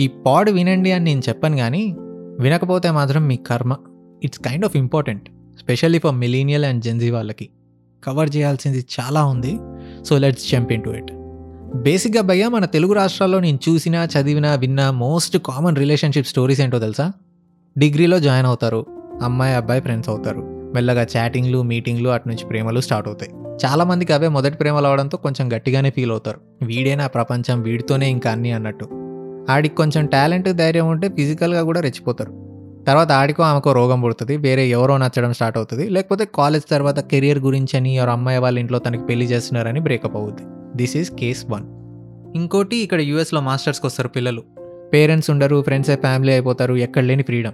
ఈ పాడ్ వినండి అని నేను చెప్పను కానీ వినకపోతే మాత్రం మీ కర్మ. It's kind of important specially for millennial and gen Z వాళ్ళకి. కవర్ చేయాల్సింది చాలా ఉంది so let's jump in to it బేసిక్గా భయ్య మన తెలుగు రాష్ట్రాల్లో నేను చూసిన చదివిన విన్న మోస్ట్ కామన్ రిలేషన్షిప్ స్టోరీస్ ఏంటో తెలుసా? డిగ్రీలో జాయిన్ అవుతారు అమ్మాయి అబ్బాయి ఫ్రెండ్స్ అవుతారు. మెల్లగా చాటింగ్లు మీటింగ్లు అటు నుంచి ప్రేమలు స్టార్ట్ అవుతాయి. చాలామందికి అవే మొదటి ప్రేమలు అవడంతో కొంచెం గట్టిగానే ఫీల్ అవుతారు. వీడే నా ప్రపంచం వీడితోనే ఇంకా అన్నీ అన్నట్టు. ఆడికి కొంచెం టాలెంట్ ధైర్యం ఉంటే ఫిజికల్గా కూడా రెచ్చిపోతారు. తర్వాత ఆడికో ఆమెకో రోగం పుడుతుంది వేరే ఎవరో నచ్చడం స్టార్ట్ అవుతుంది. లేకపోతే కాలేజ్ తర్వాత కెరియర్ గురించి అని ఎవరు అమ్మాయి వాళ్ళ ఇంట్లో తనకి పెళ్ళి చేస్తున్నారని బ్రేకప్ అవుద్ది. This is case one. ఇంకోటి ఇక్కడ యూఎస్లో మాస్టర్స్కి వస్తారు పిల్లలు. పేరెంట్స్ ఉండరు ఫ్రెండ్స్ ఫ్యామిలీ అయిపోతారు ఎక్కడ లేని ఫ్రీడమ్.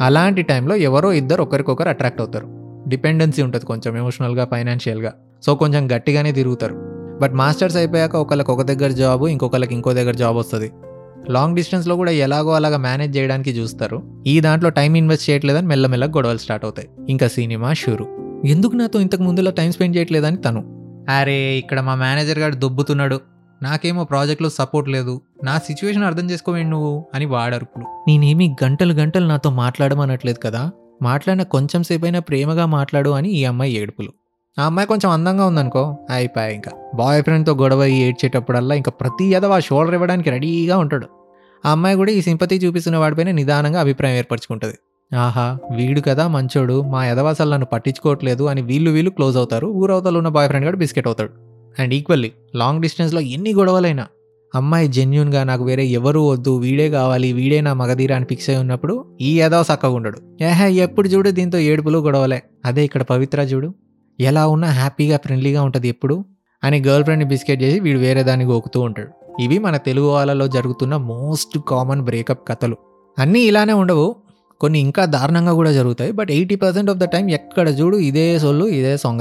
అలాంటి టైంలో ఎవరో ఇద్దరు ఒకరికొకరు అట్రాక్ట్ అవుతారు. డిపెండెన్సీ ఉంటుంది కొంచెం ఎమోషనల్గా ఫైనాన్షియల్గా. సో కొంచెం గట్టిగానే తిరుగుతారు. బట్ మాస్టర్స్ అయిపోయాక ఒకళ్ళకి ఒక దగ్గర జాబ్ ఇంకొకళ్ళకి ఇంకో దగ్గర జాబ్ వస్తుంది. లాంగ్ డిస్టెన్స్లో కూడా ఎలాగో అలాగా మేనేజ్ చేయడానికి చూస్తారు. ఈ దాంట్లో టైం ఇన్వెస్ట్ చేయట్లేదని మెల్లమెల్లగా గొడవలు స్టార్ట్ అవుతాయి. ఇంకా సినిమా షూరు. ఎందుకు నాతో ఇంతకు ముందులో టైం స్పెండ్ చేయట్లేదని తను. అరే ఇక్కడ మా మేనేజర్ గారు దొబ్బుతున్నాడు. నాకేమో ప్రాజెక్ట్లో సపోర్ట్ లేదు. నా సిచ్యువేషన్ అర్థం చేసుకోవేండి నువ్వు అని వాడరుపులు నేనేమి గంటలు గంటలు నాతో మాట్లాడమనట్లేదు కదా. మాట్లాడిన కొంచెం సేపైనా ప్రేమగా మాట్లాడు అని ఈ అమ్మాయి ఏడుపులు. ఆ అమ్మాయి కొంచెం అందంగా ఉందనుకో అయిపోయా ఇంకా. బాయ్ ఫ్రెండ్తో గొడవ ఏడ్చేటప్పుడల్లా ఇంకా ప్రతి ఎదవ షోల్డర్ ఇవ్వడానికి రెడీగా ఉంటాడు. ఆ అమ్మాయి కూడా ఈ సింపతి చూపిస్తున్న వాడిపైన నిదానంగా అభిప్రాయం ఏర్పరచుకుంటుంది. ఆహా వీడు కదా మంచోడు మా యదవాసాలు నన్ను పట్టించుకోవట్లేదు అని వీళ్ళు వీళ్ళు క్లోజ్ అవుతారు ఊరవతలు ఉన్న బాయ్ ఫ్రెండ్ కూడా బిస్కెట్ అవుతాడు. అండ్ ఈక్వల్లీ లాంగ్ డిస్టెన్స్లో ఎన్ని గొడవలైనా అమ్మాయి జెన్యున్గా నాకు వేరే ఎవరు వద్దు వీడే కావాలి వీడే నా మగధీర అని ఫిక్స్ అయి ఉన్నప్పుడు ఈ ఏదో సక్కగా ఉండడు. ఏహే ఎప్పుడు చూడు దీంతో ఏడుపులు గొడవలే. అదే ఇక్కడ పవిత్ర చూడు. ఎలా ఉన్నా హ్యాపీగా ఫ్రెండ్లీగా ఉంటుంది ఎప్పుడు అని గర్ల్ ఫ్రెండ్ని బిస్కెట్ చేసి వీడు వేరే దాన్ని గోకుతూ ఉంటాడు. ఇవి మన తెలుగు వాళ్ళలో జరుగుతున్న మోస్ట్ కామన్ బ్రేకప్ కథలు. అన్నీ ఇలానే ఉండవు. కొన్ని ఇంకా దారుణంగా కూడా జరుగుతాయి. But eighty percent of the time ఎక్కడ చూడు ఇదే సొల్లు ఇదే సొంగ.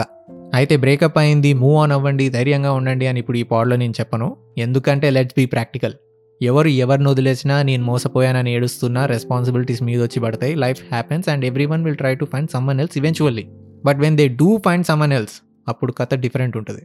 అయితే బ్రేకప్ అయింది మూవ్ ఆన్ అవ్వండి ధైర్యంగా ఉండండి అని ఇప్పుడు ఈ పాడ్లో నేను చెప్పను. ఎందుకంటే లెట్స్ బీ ప్రాక్టికల్. ఎవరు ఎవరిని వదిలేసినా నేను మోసపోయానని ఏడుస్తున్నా రెస్పాన్సిబిలిటీస్ మీద వచ్చి పడతాయి. Life happens and every one will try to find someone else eventually but when they do find someone else అప్పుడు కథ డిఫరెంట్ ఉంటుంది.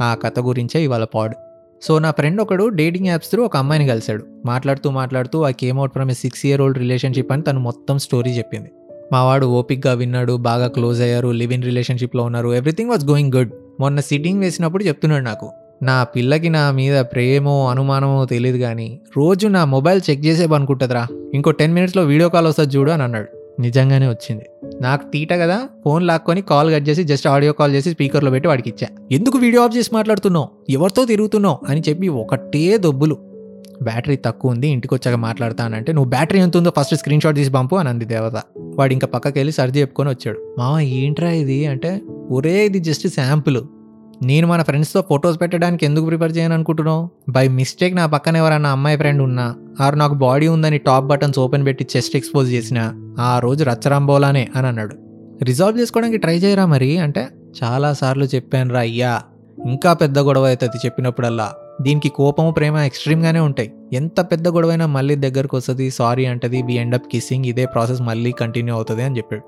ఆ కథ గురించే ఇవాళ పాడ్. సో నా ఫ్రెండ్ ఒకడు డేటింగ్ యాప్స్ త్రూ ఒక అమ్మాయిని కలిశాడు. మాట్లాడుతూ మాట్లాడుతూ ఆ came out from a six year old relationship అని తను మొత్తం స్టోరీ చెప్పింది. మావాడు ఓపిక్గా విన్నాడు బాగా క్లోజ్ అయ్యారు లివ్ ఇన్ రిలేషన్షిప్లో ఉన్నారు ఎవ్రీథింగ్ వాజ్ గోయింగ్ గుడ్. మొన్న సిట్టింగ్ వేసినప్పుడు చెప్తున్నాడు నాకు నా పిల్లకి నా మీద ప్రేమో అనుమానమో తెలియదు కానీ రోజు నా మొబైల్ చెక్ చేసే అనుకుంటుందిరా ఇంకో టెన్ మినిట్స్లో వీడియో కాల్ వస్తుంది చూడు అని అన్నాడు. నిజంగానే వచ్చింది. నాకు తీట కదా ఫోన్ లాక్కొని కాల్ కట్ చేసి జస్ట్ ఆడియో కాల్ చేసి స్పీకర్లో పెట్టి వాడికి ఇచ్చా ఎందుకు వీడియో ఆఫ్ చేసి మాట్లాడుతున్నావు? ఎవరితో తిరుగుతున్నావు? అని చెప్పి ఒకటే దొబ్బులు. బ్యాటరీ తక్కువ ఉంది ఇంటికి వచ్చాక మాట్లాడతానంటే నువ్వు బ్యాటరీ ఎంత ఉందో ఫస్ట్ స్క్రీన్ షాట్ తీసి పంపు అని అంది దేవత. వాడు ఇంకా పక్కకి వెళ్ళి సర్ది చెప్పుకొని వచ్చాడు. మామ ఏంట్రా ఇది? అంటే ఒరే ఇది జస్ట్ శాంపుల్. నేను మన ఫ్రెండ్స్తో ఫొటోస్ పెట్టడానికి ఎందుకు ప్రిపేర్ చేయను అనుకుంటున్నావు? బై మిస్టేక్ నా పక్కన ఎవరన్నా అమ్మాయి ఫ్రెండ్ ఉన్నా ఆరు నాకు బాడీ ఉందని టాప్ బటన్స్ ఓపెన్ పెట్టి చెస్ట్ ఎక్స్పోజ్ చేసిన ఆ రోజు రచ్చరాంబోలానే అని అన్నాడు. రిజాల్వ్ చేసుకోవడానికి ట్రై చేయరా మరి? అంటే చాలాసార్లు చెప్పాను రా అయ్యా. ఇంకా పెద్ద గొడవ అవుతుంది చెప్పినప్పుడల్లా. దీనికి కోపము ప్రేమ ఎక్స్ట్రీమ్గానే ఉంటాయి. ఎంత పెద్ద గొడవైనా మళ్ళీ దగ్గరకు వస్తుంది సారీ అంటది బి ఎండ్ అప్ కిస్సింగ్ ఇదే ప్రాసెస్ మళ్ళీ కంటిన్యూ అవుతుంది అని చెప్పాడు.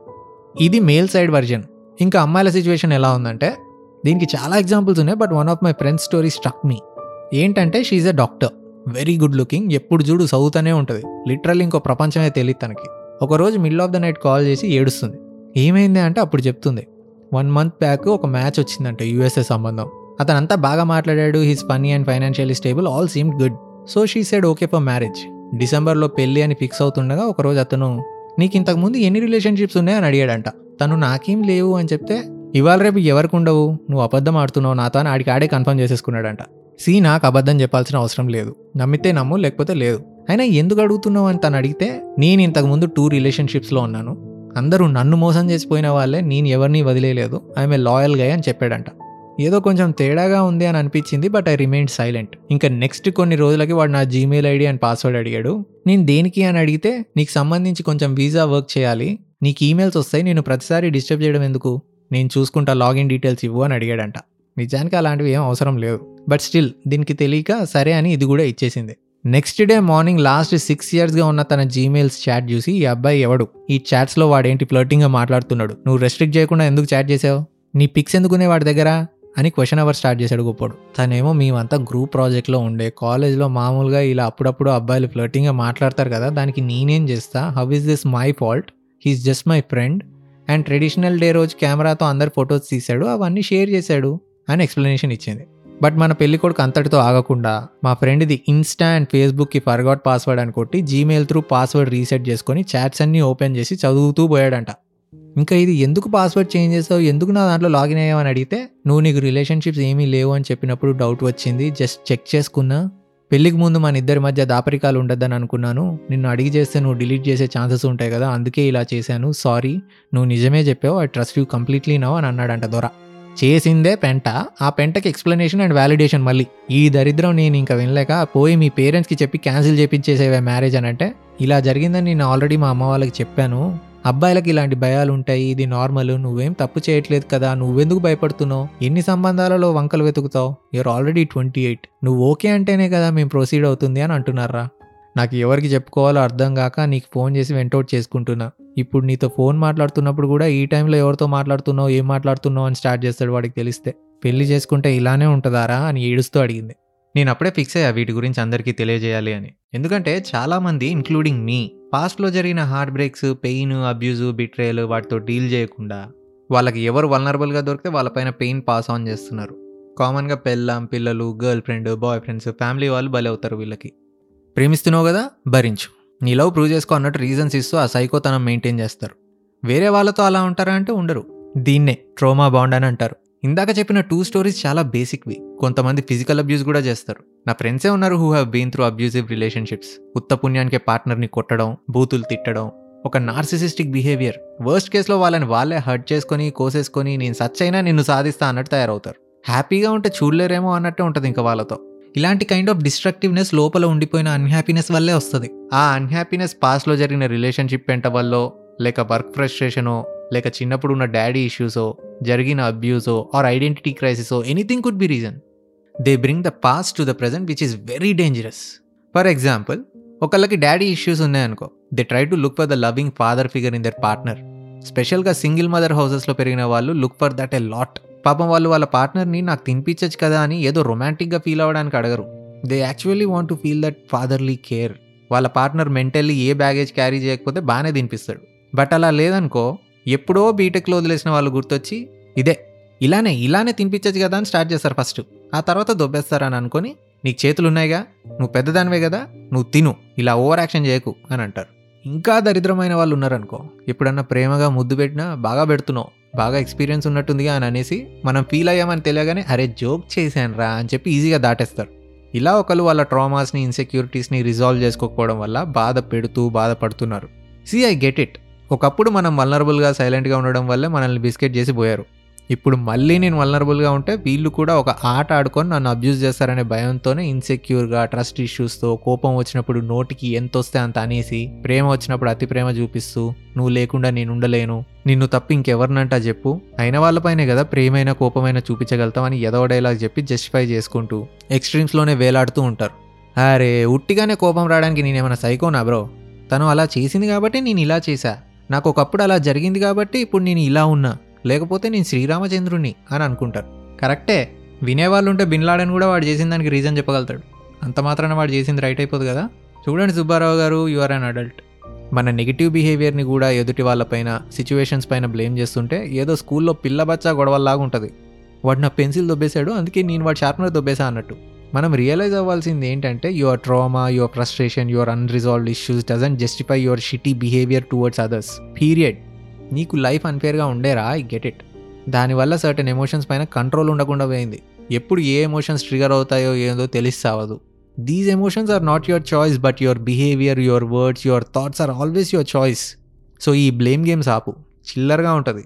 ఇది మేల్ సైడ్ వర్జన్ ఇంకా అమ్మాయిల సిచ్యువేషన్ ఎలా ఉందంటే దీనికి చాలా ఎగ్జాంపుల్స్ ఉన్నాయి but one of my friends story struck me ఏంటంటే she's a doctor very good looking ఎప్పుడు చూడు చదువుతూనే ఉంటుంది. లిటరల్లీ ఇంకో ప్రపంచమే తెలియదు తనకి. ఒకరోజు middle of the night call చేసి ఏడుస్తుంది. ఏమైంది అంటే అప్పుడు చెప్తుంది. వన్ మంత్ బ్యాక్ ఒక మ్యాచ్ వచ్చిందంట యూఎస్ఏ సంబంధం. అతనంతా బాగా మాట్లాడాడు హిస్ పని and financial stable all seem good so she said okay for marriage డిసెంబర్లో పెళ్ళి అని ఫిక్స్ అవుతుండగా ఒకరోజు అతను నీకు ఇంతకుముందు ఎన్ని రిలేషన్షిప్స్ ఉన్నాయని అడిగాడంట. తను నాకేం లేవు అని చెప్తే ఇవాళ రేపు ఎవరికి ఉండవు? నువ్వు అబద్ధం ఆడుతున్నావు నాతో అని ఆడికి ఆడే కన్ఫర్మ్ చేసేసుకున్నాడంట. సి నాకు అబద్ధం చెప్పాల్సిన అవసరం లేదు. నమ్మితే నమ్ము లేకపోతే లేదు. అయినా ఎందుకు అడుగుతున్నావు అని తను అడిగితే నేను ఇంతకుముందు టూ రిలేషన్షిప్స్లో ఉన్నాను. అందరూ నన్ను మోసం చేసిపోయిన వాళ్ళే నేను ఎవరిని వదిలేయలేదు ఐఎమ్ ఏ లాయల్ గై అని చెప్పాడంట. ఏదో కొంచెం తేడాగా ఉంది అని అనిపించింది బట్ ఐ రిమైన్ సైలెంట్ ఇంకా నెక్స్ట్ కొన్ని రోజులకి వాడు నా జీమెయిల్ ఐడి అండ్ పాస్వర్డ్ అడిగాడు. నేను దేనికి అని అడిగితే నీకు సంబంధించి కొంచెం వీసా వర్క్ చేయాలి. నీకు ఈమెయిల్స్ వస్తాయి నేను ప్రతిసారి డిస్టర్బ్ చేయడం ఎందుకు? నేను చూసుకుంటా లాగిన్ డీటెయిల్స్ ఇవ్వు అని అడిగాడంట. నిజానికి అలాంటివి ఏం అవసరం లేదు. బట్ స్టిల్ దీనికి తెలియక సరే అని ఇది కూడా ఇచ్చేసింది. Next day morning last six ఇయర్స్గా ఉన్న తన జీమెయిల్స్ చాట్ చూసి ఈ అబ్బాయి ఎవడు? ఈ చాట్స్లో వాడేంటి ఫ్లర్టింగ్గా మాట్లాడుతున్నాడు? నువ్వు రెస్ట్రిక్ట్ చేయకుండా ఎందుకు చాట్ చేసావు? నీ పిక్స్ ఎందుకునే వాడి దగ్గర? అని క్వశ్చన్ అవర్ స్టార్ట్ చేశాడు గొప్పడు. తనేమో మేమంతా గ్రూప్ ప్రాజెక్ట్లో ఉండే కాలేజ్లో మామూలుగా ఇలా అప్పుడప్పుడు అబ్బాయిలు ఫ్లర్టింగ్గా మాట్లాడతారు కదా దానికి నేనేం చేస్తా? How is this my fault he's just my friend and traditional day రోజు కెమెరాతో అందరు ఫొటోస్ తీశాడు అవన్నీ షేర్ చేశాడు అని ఎక్స్ప్లెనేషన్ ఇచ్చింది. బట్ మన పెళ్ళి కొడుకు అంతటితో ఆగకుండా మా ఫ్రెండ్ది ఇన్స్టా అండ్ ఫేస్బుక్కి ఫర్గాట్ పాస్వర్డ్ అని కొట్టి జీమెయిల్ త్రూ పాస్వర్డ్ రీసెట్ చేసుకొని చాట్స్ అన్నీ ఓపెన్ చేసి చదువుతూ పోయాడంట. ఇంకా ఇది ఎందుకు పాస్వర్డ్ చేంజ్ చేసావు? ఎందుకు నా దాంట్లో లాగిన్ అయ్యావని అడిగితే నువ్వు నీకు రిలేషన్షిప్స్ ఏమీ లేవు అని చెప్పినప్పుడు డౌట్ వచ్చింది. జస్ట్ చెక్ చేసుకున్నా. పెళ్ళికి ముందు మన ఇద్దరి మధ్య దాపరికాలు ఉండొద్దని అనుకున్నాను. నిన్ను అడిగి చేస్తే నువ్వు డిలీట్ చేసే ఛాన్సెస్ ఉంటాయి కదా అందుకే ఇలా చేశాను. సారీ నువ్వు నిజమే చెప్పావు. I trust you completely now అని అన్నాడంట దొర. చేసిందే పెంట. ఆ పెంటకి ఎక్స్ప్లెనేషన్ అండ్ వ్యాలిడేషన్ మళ్ళీ. ఈ దరిద్రం నేను ఇంకా వినలేక పోయి మీ పేరెంట్స్కి చెప్పి క్యాన్సిల్ చేపించేసేవే మ్యారేజ్ అని అంటే ఇలా జరిగిందని నేను ఆల్రెడీ మా అమ్మ వాళ్ళకి చెప్పాను. అబ్బాయిలకి ఇలాంటి భయాలు ఉంటాయి ఇది నార్మల్ నువ్వేం తప్పు చేయట్లేదు కదా నువ్వెందుకు భయపడుతున్నావు? ఎన్ని సంబంధాలలో వంకలు వెతుకుతావు? యూఆర్ ఆల్రెడీ ట్వంటీ ఎయిట్ నువ్వు ఓకే అంటేనే కదా మేము ప్రొసీడ్ అవుతుంది అని అంటున్నారా? నాకు ఎవరికి చెప్పుకోవాలో అర్థం కాక నీకు ఫోన్ చేసి వెంటౌట్ చేసుకుంటున్నా. ఇప్పుడు నీతో ఫోన్ మాట్లాడుతున్నప్పుడు కూడా ఈ టైంలో ఎవరితో మాట్లాడుతున్నావు ఏం మాట్లాడుతున్నావు అని స్టార్ట్ చేస్తాడు వాడికి తెలిస్తే. పెళ్ళి చేసుకుంటే ఇలానే ఉంటుందారా అని ఏడుస్తూ అడిగింది. నేను అప్పుడే ఫిక్స్ అయ్యా వీటి గురించి అందరికీ తెలియజేయాలి అని. ఎందుకంటే చాలామంది ఇంక్లూడింగ్ మీ పాస్ట్లో జరిగిన heart breaks pain abuse betrayal వాటితో డీల్ చేయకుండా వాళ్ళకి ఎవరు వల్నరబుల్గా దొరికితే వాళ్ళపైన పెయిన్ పాస్ ఆన్ చేస్తున్నారు. కామన్గా పెళ్ళాం పిల్లలు girl friend boy friends family వాళ్ళు బలి అవుతారు వీళ్ళకి. ప్రేమిస్తున్నావు కదా? భరించు. నీ లవ్ ప్రూవ్ చేసుకో అన్నట్టు రీజన్స్ ఇస్తూ ఆ సైకోతనం మెయింటైన్ చేస్తారు. వేరే వాళ్ళతో అలా ఉంటారా అంటే ఉండరు. దీన్నే ట్రోమా బాండ్ అని అంటారు. ఇందాక చెప్పిన టూ స్టోరీస్ చాలా బేసిక్వి కొంతమంది ఫిజికల్ అబ్యూస్ కూడా చేస్తారు. నా ఫ్రెండ్సే ఉన్నారు who have been through abusive relationships ఉత్త పుణ్యానికి పార్ట్నర్ని కొట్టడం బూతులు తిట్టడం ఒక నార్సిసిస్టిక్ బిహేవియర్ వర్స్ట్ కేసులో వాళ్ళని వాళ్ళే హర్ట్ చేసుకొని కోసేసుకొని నేను సచ్ అయినా నిన్ను సాధిస్తా అన్నట్టు తయారవుతారు. హ్యాపీగా ఉంటే చూడలేరేమో అన్నట్టే ఉంటుంది ఇంకా వాళ్ళతో. ఇలాంటి కైండ్ ఆఫ్ డిస్ట్రక్టివ్నెస్ లోపల ఉండిపోయిన అన్హ్యాపీనెస్ వల్లే వస్తుంది. ఆ అన్హ్యాపీనెస్ పాస్ట్లో జరిగిన రిలేషన్షిప్ పెంట వల్ల లేక వర్క్ ఫ్రస్ట్రేషనో లేక చిన్నప్పుడు ఉన్న డాడీ ఇష్యూసో జరిగిన అబ్యూసో or identity క్రైసిసో anything could be reason. They bring the past to the present which is very dangerous. For example ఒకళ్ళకి daddy issues ఉన్నాయనుకో they try to look for the loving father figure in their partner. స్పెషల్గా single mother హౌసెస్లో పెరిగిన వాళ్ళు look for that a lot. పాపం వాళ్ళు వాళ్ళ పార్ట్నర్ని నాకు తినిపించచ్చు కదా అని ఏదో రొమాంటిక్గా ఫీల్ అవ్వడానికి అడగరు. They actually want to feel that fatherly care. వాళ్ళ పార్ట్నర్ మెంటల్లీ ఏ బ్యాగేజ్ క్యారీ చేయకపోతే బాగానే తినిపిస్తాడు. బట్ అలా లేదనుకో ఎప్పుడో బీటెక్లో వదిలేసిన వాళ్ళు గుర్తొచ్చి ఇదే ఇలానే ఇలానే తినిపించచ్చు కదా అని స్టార్ట్ చేస్తారు ఫస్ట్. ఆ తర్వాత దొబ్బేస్తారని అనుకొని నీకు చేతులు ఉన్నాయిగా నువ్వు పెద్దదానివే కదా నువ్వు తిను ఇలా ఓవర్ యాక్షన్ చేయకు అని అంటారు. ఇంకా దరిద్రమైన వాళ్ళు ఉన్నారనుకో ఎప్పుడన్నా ప్రేమగా ముద్దు పెట్టినా బాగా పెడుతున్నావు బాగా ఎక్స్పీరియన్స్ ఉన్నట్టుందిగా అని అనేసి మనం ఫీల్ అయ్యామని తెలియగానే అరే జోక్ చేశాను రా అని చెప్పి ఈజీగా దాటేస్తారు. ఇలా ఒకరు వాళ్ళ ట్రామాస్ని ఇన్సెక్యూరిటీస్ని రిజాల్వ్ చేసుకోకపోవడం వల్ల బాధ పెడుతూ బాధపడుతున్నారు. సి ఐ గెట్ ఇట్ ఒకప్పుడు మనం వల్నరబుల్గా సైలెంట్గా ఉండడం వల్లే మనల్ని బిస్కెట్ చేసి పోయారు. ఇప్పుడు మళ్ళీ నేను వల్నరబుల్గా ఉంటే వీళ్ళు కూడా ఒక ఆట ఆడుకొని నన్ను అబ్యూజ్ చేస్తారనే భయంతోనే ఇన్సెక్యూర్గా ట్రస్ట్ ఇష్యూస్తో కోపం వచ్చినప్పుడు నోటికి ఎంత వస్తే అంత అనేసి ప్రేమ వచ్చినప్పుడు అతి ప్రేమ చూపిస్తూ నువ్వు లేకుండా నేను ఉండలేను. నిన్ను తప్ప ఇంకెవరినంటా చెప్పు. అయిన వాళ్ళపైనే కదా ప్రేమైన కోపమైన చూపించగలుగుతామని ఎదవ డైలాగ్ చెప్పి జస్టిఫై చేసుకుంటూ ఎక్స్ట్రీమ్స్లోనే వేలాడుతూ ఉంటారు. అరే ఉట్టిగానే కోపం రావడానికి నేనేమైనా సైకోనా బ్రో తను అలా చేసింది కాబట్టి నేను ఇలా చేశా. నాకు ఒకప్పుడు అలా జరిగింది కాబట్టి ఇప్పుడు నేను ఇలా ఉన్నా. లేకపోతే నేను శ్రీరామచంద్రుని అని అనుకుంటారు. కరెక్టే. వినేవాళ్ళు ఉంటే బిన్లాడని కూడా వాడు చేసిన దానికి రీజన్ చెప్పగలుగుతాడు. అంత మాత్రాన వాడు చేసింది రైట్ అయిపోదు కదా? చూడండి Subbarao garu you are an adult మన నెగిటివ్ బిహేవియర్ని కూడా ఎదుటి వాళ్ళపైన సిచ్యువేషన్స్ పైన బ్లేమ్ చేస్తుంటే ఏదో స్కూల్లో పిల్ల బచ్చా గొడవల్లాగా ఉంటుంది. వాడు నా పెన్సిల్ దొబ్బేశాడు అందుకే నేను వాడు షార్ప్నర్ దొబ్బేశా అన్నట్టు. మనం రియలైజ్ అవ్వాల్సింది ఏంటంటే your trauma your frustration your unresolved issues doesn't justify your shitty behaviour towards others period నీకు లైఫ్ అన్ఫేర్గా ఉండేరా ఐ గెట్ ఇట్ దానివల్ల సర్టెన్ ఎమోషన్స్ పైన కంట్రోల్ ఉండకుండా పోయింది. ఎప్పుడు ఏ ఎమోషన్స్ ట్రిగర్ అవుతాయో ఏదో తెలిసావదు these emotions are not your choice but your behaviour your words your thoughts are always your choice so ఈ బ్లేమ్ గేమ్స్ ఆపు చిల్లర్గా ఉంటుంది.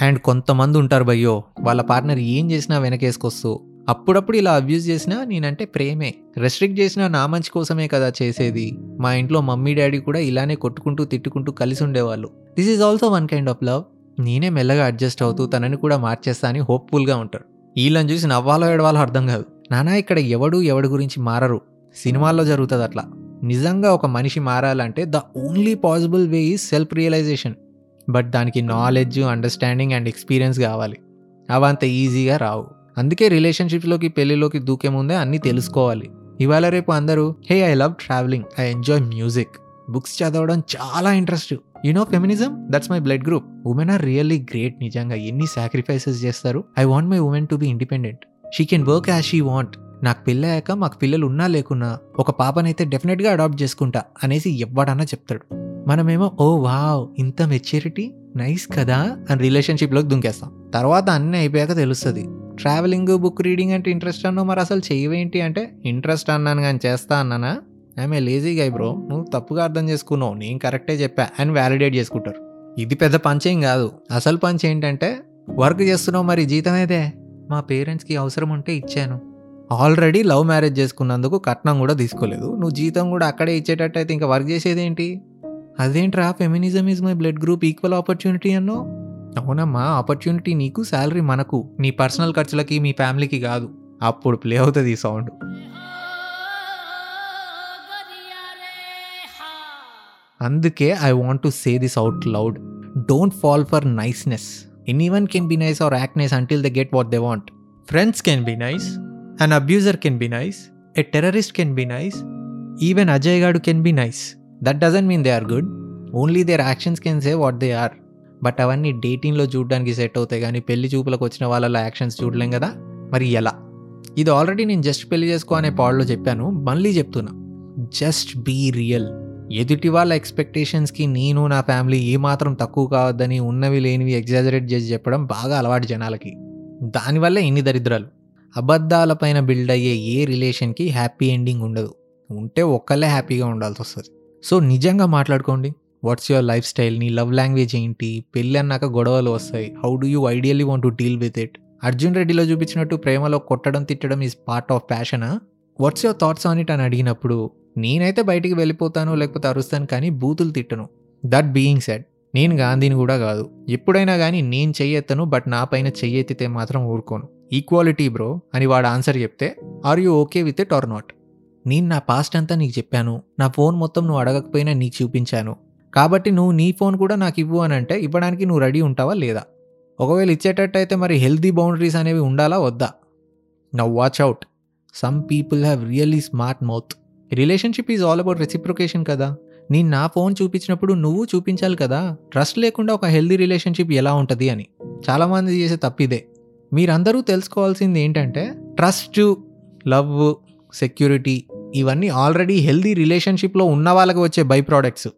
అండ్ కొంతమంది ఉంటారు భయ్యో వాళ్ళ పార్ట్నర్ ఏం చేసినా వెనకేసుకొస్తూ అప్పుడప్పుడు ఇలా అబ్యూజ్ చేసినా నేనంటే ప్రేమే. రెస్ట్రిక్ట్ చేసినా నా మంచి కోసమే కదా చేసేది. మా ఇంట్లో మమ్మీ డాడీ కూడా ఇలానే కొట్టుకుంటూ తిట్టుకుంటూ కలిసి ఉండేవాళ్ళు. This is also one kind of love నేనే మెల్లగా అడ్జస్ట్ అవుతూ తనని కూడా మార్చేస్తా అని హోప్ఫుల్గా ఉంటారు వీళ్ళని చూసి నవ్వాలో ఏడవాలో అర్థం కాదు. నానా ఇక్కడ ఎవడు ఎవడి గురించి మారరు. సినిమాల్లో జరుగుతుంది అట్లా నిజంగా ఒక మనిషి మారాలంటే the only possible way is self realisation but దానికి నాలెడ్జ్ అండర్స్టాండింగ్ అండ్ ఎక్స్పీరియన్స్ కావాలి. అవంత ఈజీగా రావు. అందుకే రిలేషన్షిప్స్లోకి పెళ్ళిలోకి దూకే ముందే అన్నీ తెలుసుకోవాలి. ఇవాళ రేపు అందరూ hey I love travelling I enjoy music books చదవడం చాలా interest you know feminism that's my blood group women are really great నిజంగా. ఎన్ని సాక్రిఫైసెస్ చేస్తారు? I want my women to be independent she can work as she want నాకు పెళ్ళయ్యాక మాకు పిల్లలు ఉన్నా లేకున్నా ఒక పాపనైతే డెఫినెట్గా అడాప్ట్ చేసుకుంటా అనేసి ఎవ్వడన్నా చెప్తాడు. మనమేమో ఓ వావ్ ఇంత మెచ్యూరిటీ నైస్ కదా? అని రిలేషన్షిప్లోకి దుంకేస్తాం. తర్వాత అన్నీ అయిపోయాక తెలుస్తుంది. ట్రావెలింగ్ బుక్ రీడింగ్ అంటే ఇంట్రెస్ట్ అన్నావు మరి అసలు చేయవేంటి అంటే ఇంట్రెస్ట్ అన్నాను కానీ చేస్తా అన్నానా? ఆమె లేజీగా బ్రో నువ్వు తప్పుగా అర్థం చేసుకున్నావు. నేను కరెక్టే చెప్పా. అని వ్యాలిడేట్ చేసుకుంటారు. ఇది పెద్ద పంచేం కాదు. అసలు పంచ్ ఏంటంటే వర్క్ చేస్తున్నావు మరి జీతం అయితే మా పేరెంట్స్కి అవసరం ఉంటే ఇచ్చాను. ఆల్రెడీ లవ్ మ్యారేజ్ చేసుకున్నందుకు కట్నం కూడా తీసుకోలేదు. నువ్వు జీతం కూడా అక్కడే ఇచ్చేటట్టు అయితే ఇంకా వర్క్ చేసేది ఏంటి అదేంట్రా? Feminism is my blood group equal opportunity అన్నో అవునమ్మా ఆపర్చునిటీ నీకు శాలరీ మనకు. నీ పర్సనల్ ఖర్చులకి మీ ఫ్యామిలీకి కాదు. అప్పుడు ప్లే అవుతుంది ఈ సౌండ్ అందుకే I want to say this out loud don't fall for niceness any one can be nice or act nice until the get what they want friends can be nice an abuser can be nice a terrorist can be nice even Ajay గాడు can be nice that doesn't mean they are good only their actions can say what they are but అవన్నీ డేటింగ్లో చూడడానికి set అవుతాయి కానీ పెళ్ళి చూపులకు వచ్చిన వాళ్ళ యాక్షన్స్ చూడలేం కదా? మరి ఎలా? ఇది ఆల్రెడీ నేను జస్ట్ పెళ్ళి చేసుకో అనే పాడ్లో చెప్పాను. మళ్ళీ చెప్తున్నా. Just be real. ఎదుటి వాళ్ళ ఎక్స్పెక్టేషన్స్కి నేను నా ఫ్యామిలీ ఏమాత్రం తక్కువ కావద్దని ఉన్నవి లేనివి ఎగ్జాజరేట్ చేసి చెప్పడం బాగా అలవాటు జనాలకి. దానివల్ల ఇన్ని దరిద్రాలు. అబద్ధాలపైన బిల్డ్ అయ్యే ఏ రిలేషన్కి హ్యాపీ ఎండింగ్ ఉండదు. ఉంటే ఒక్కళ్ళే హ్యాపీగా ఉండాల్సి వస్తుంది సో నిజంగా మాట్లాడుకోండి. వాట్స్ యువర్ లైఫ్ స్టైల్ నీ లవ్ లాంగ్వేజ్ ఏంటి? పెళ్ళి అన్నాక గొడవలు వస్తాయి. How do you ideally want to deal with it Arjun రెడ్డిలో చూపించినట్టు ప్రేమలో కొట్టడం తిట్టడం is part of ప్యాషనా what's your thoughts on it అని అడిగినప్పుడు నేనైతే బయటికి వెళ్ళిపోతాను లేకపోతే అరుస్తాను కానీ బూతులు తిట్టను. దట్ బీయింగ్ సెడ్ నేను గాంధీని కూడా కాదు. ఎప్పుడైనా కానీ నేను చెయ్యెత్తను బట్ నా పైన చెయ్యెత్తితే మాత్రం ఊరుకోను. ఈక్వాలిటీ బ్రో అని వాడు ఆన్సర్ చెప్తే are you okay with it or not నేను నా పాస్ట్ అంతా నీకు చెప్పాను. నా ఫోన్ మొత్తం నువ్వు అడగకపోయినా నీకు చూపించాను. కాబట్టి నువ్వు నీ ఫోన్ కూడా నాకు ఇవ్వు అని అంటే ఇవ్వడానికి నువ్వు రెడీ ఉంటావా లేదా? ఒకవేళ ఇచ్చేటట్టు అయితే మరి హెల్దీ బౌండరీస్ అనేవి ఉండాలా వద్దా? Now watch out some people have really smart mouth relationship is all about reciprocation కదా. నేను నా ఫోన్ చూపించినప్పుడు నువ్వు చూపించాలి కదా. ట్రస్ట్ లేకుండా ఒక హెల్దీ రిలేషన్షిప్ ఎలా ఉంటుంది అని. చాలామంది చేసే తప్పిదే మీరందరూ తెలుసుకోవాల్సింది ఏంటంటే ట్రస్ట్ లవ్ సెక్యూరిటీ ఇవన్నీ ఆల్రెడీ హెల్దీ రిలేషన్షిప్లో ఉన్న వాళ్ళకి వచ్చే బై ప్రోడక్ట్స్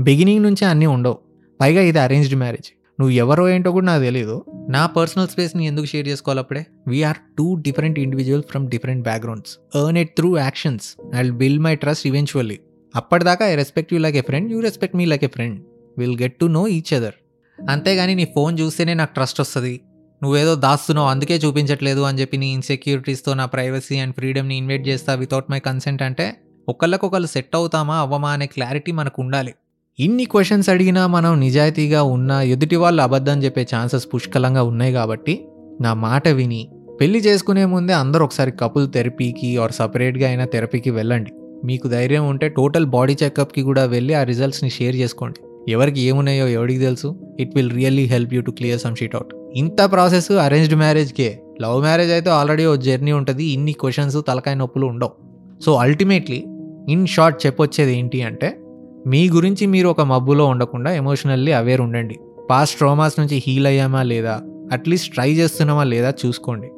బిగినింగ్ నుంచే అన్నీ ఉండవు. పైగా ఇది అరేంజ్డ్ మ్యారేజ్ నువ్వు ఎవరో ఏంటో కూడా నాకు తెలియదు నా పర్సనల్ స్పేస్ని ఎందుకు షేర్ చేసుకోవాలి అప్పుడే? We're two different individual from different backgrounds earn it through actions I build my trust eventually అప్పటిదాకా I respect you like a friend you respect me like a friend will get to know each other అంతేగాని నీ phone చూస్తేనే నాకు trust వస్తుంది. నువ్వేదో దాస్తున్నావు అందుకే చూపించట్లేదు అని చెప్పి నీ ఇన్సెక్యూరిటీస్తో నా ప్రైవసీ అండ్ ఫ్రీడమ్ని ఇన్వైట్ చేస్తా వితౌట్ మై కన్సెంట్ అంటే ఒకళ్ళకొకళ్ళు సెట్ అవుతామా అవ్వమా అనే క్లారిటీ మనకు ఉండాలి. ఇన్ని క్వశ్చన్స్ అడిగినా మనం నిజాయితీగా ఉన్నా ఎదుటి వాళ్ళు అబద్ధం చెప్పే ఛాన్సెస్ పుష్కలంగా ఉన్నాయి కాబట్టి నా మాట విని పెళ్ళి చేసుకునే ముందే అందరూ ఒకసారి కపుల్ థెరపీకి ఆర్ సపరేట్గా అయినా థెరపీకి వెళ్ళండి. మీకు ధైర్యం ఉంటే టోటల్ బాడీ చెకప్కి కూడా వెళ్ళి ఆ రిజల్ట్స్ని షేర్ చేసుకోండి. ఎవరికి ఏమున్నాయో ఎవరికి తెలుసు? It will really help you to clear some shit out ఇంత ప్రాసెస్ అరేంజ్డ్ మ్యారేజ్కే లవ్ మ్యారేజ్ అయితే ఆల్రెడీ ఓ జర్నీ ఉంటుంది. ఇన్ని క్వశ్చన్స్ తలకాయ నొప్పులు ఉండవు. సో అల్టిమేట్లీ ఇన్ షార్ట్ చెప్పొచ్చేది ఏంటి అంటే మీ గురించి మీరు ఒక మబ్బులో ఉండకుండా ఎమోషనల్లీ అవేర్ ఉండండి. పాస్ట్ ట్రోమాస్ నుంచి హీల్ అయ్యామా లేదా? అట్లీస్ట్ ట్రై చేస్తున్నామా లేదా చూసుకోండి.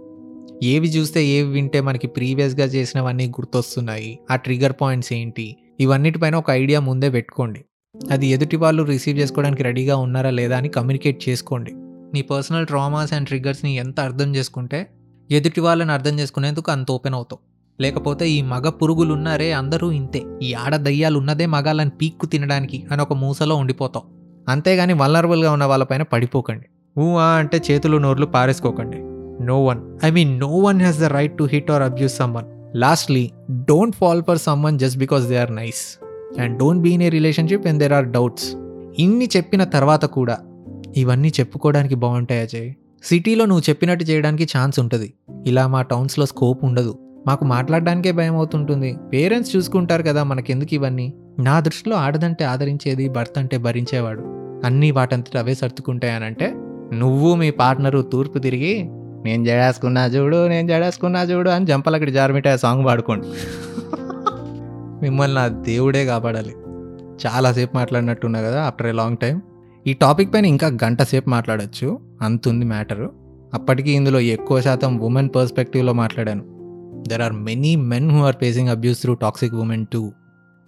ఏవి చూస్తే ఏవి వింటే మనకి ప్రీవియస్గా చేసినవన్నీ గుర్తొస్తున్నాయి. ఆ ట్రిగర్ పాయింట్స్ ఏంటి? ఇవన్నిటిపైన ఒక ఐడియా ముందే పెట్టుకోండి. అది ఎదుటి వాళ్ళు రిసీవ్ చేసుకోవడానికి రెడీగా ఉన్నారా లేదా అని కమ్యూనికేట్ చేసుకోండి. నీ పర్సనల్ ట్రామాస్ అండ్ ట్రిగర్స్ని ఎంత అర్థం చేసుకుంటే ఎదుటి వాళ్ళని అర్థం చేసుకునేందుకు అంత ఓపెన్ అవుతావు లేకపోతే ఈ మగ పురుగులున్నారే అందరూ ఇంతే. ఈ ఆడ దయ్యాలు ఉన్నదే మగాళ్ళని పీక్కు తినడానికి అని ఒక మూసలో ఉండిపోతాం. అంతేగాని వల్నరబుల్గా ఉన్న వాళ్ళపైన పడిపోకండి. ఊహా అంటే చేతులు నోర్లు పారేసుకోకండి. No one. I mean no one has the right to hit or abuse someone. Lastly don't fall for someone just because they are nice. And don't be in a relationship and there are doubts. ఇన్ని చెప్పిన తర్వాత కూడా ఇవన్నీ చెప్పుకోవడానికి బాగుంటాయి అజయ్ సిటీలో నువ్వు చెప్పినట్టు చేయడానికి ఛాన్స్ ఉంటుంది. ఇలా మా టౌన్స్లో స్కోప్ ఉండదు. మాకు మాట్లాడడానికే భయం అవుతుంటుంది. పేరెంట్స్ చూసుకుంటారు కదా మనకెందుకు ఇవన్నీ? నా దృష్టిలో ఆడదంటే ఆదరించేది భర్త అంటే భరించేవాడు. అన్నీ వాటంతట అవే సర్దుకుంటాయనంటే నువ్వు మీ పార్ట్నరు తూర్పు తిరిగి నేను జడేసుకున్నా చూడు నేను జడేసుకున్నా చూడు అని జంపలక్కడి జారమిట సాంగ్ పాడుకోండి. మిమ్మల్ని నా దేవుడే కాపాడాలి. చాలాసేపు మాట్లాడినట్టున్నా కదా ఆఫ్టర్ ఏ లాంగ్ టైం ఈ టాపిక్ పైన ఇంకా గంట సేపు మాట్లాడచ్చు. అంతుంది మ్యాటరు. అప్పటికి ఇందులో ఎక్కువ శాతం ఉమెన్ పర్స్పెక్టివ్లో మాట్లాడాను. There are many men who are facing abuse through toxic women too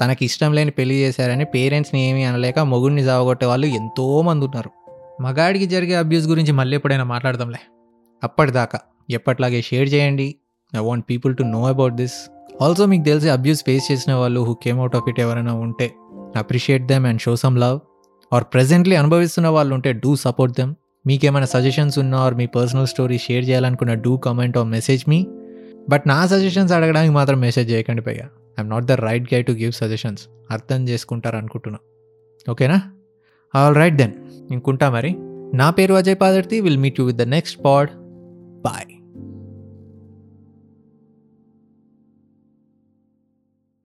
తనకి ఇష్టం లేని పెళ్ళి చేశారని పేరెంట్స్ని ఏమీ అనలేక మొగుడిని సాగొట్టే వాళ్ళు ఎంతోమంది ఉన్నారు. మగాడికి జరిగే అబ్యూస్ గురించి మళ్ళీ ఎప్పుడైనా మాట్లాడదాంలే. అప్పటిదాకా ఎప్పట్లాగే షేర్ చేయండి. I want people to know about this also మీకు తెలిసి అబ్యూస్ ఫేస్ చేసిన వాళ్ళు who came out of it ఎవరైనా ఉంటే appreciate them and show some love or presently అనుభవిస్తున్న వాళ్ళు ఉంటే డూ సపోర్ట్ దెమ్ మీకేమైనా సజెషన్స్ ఉన్నా ఆర్ మీ పర్సనల్ స్టోరీ షేర్ చేయాలనుకున్న do comment or message me but నా సజెషన్స్ అడగడానికి మాత్రం మెసేజ్ చేయకండి పైగా. I'm not the right guy to give suggestions అర్థం చేసుకుంటారు అనుకుంటున్నా ఓకేనా? ఆల్ రైట్ దెన్ ఇంకుంటా మరి. నా పేరు Ajay Padarthi. Will meet you with the next pod bye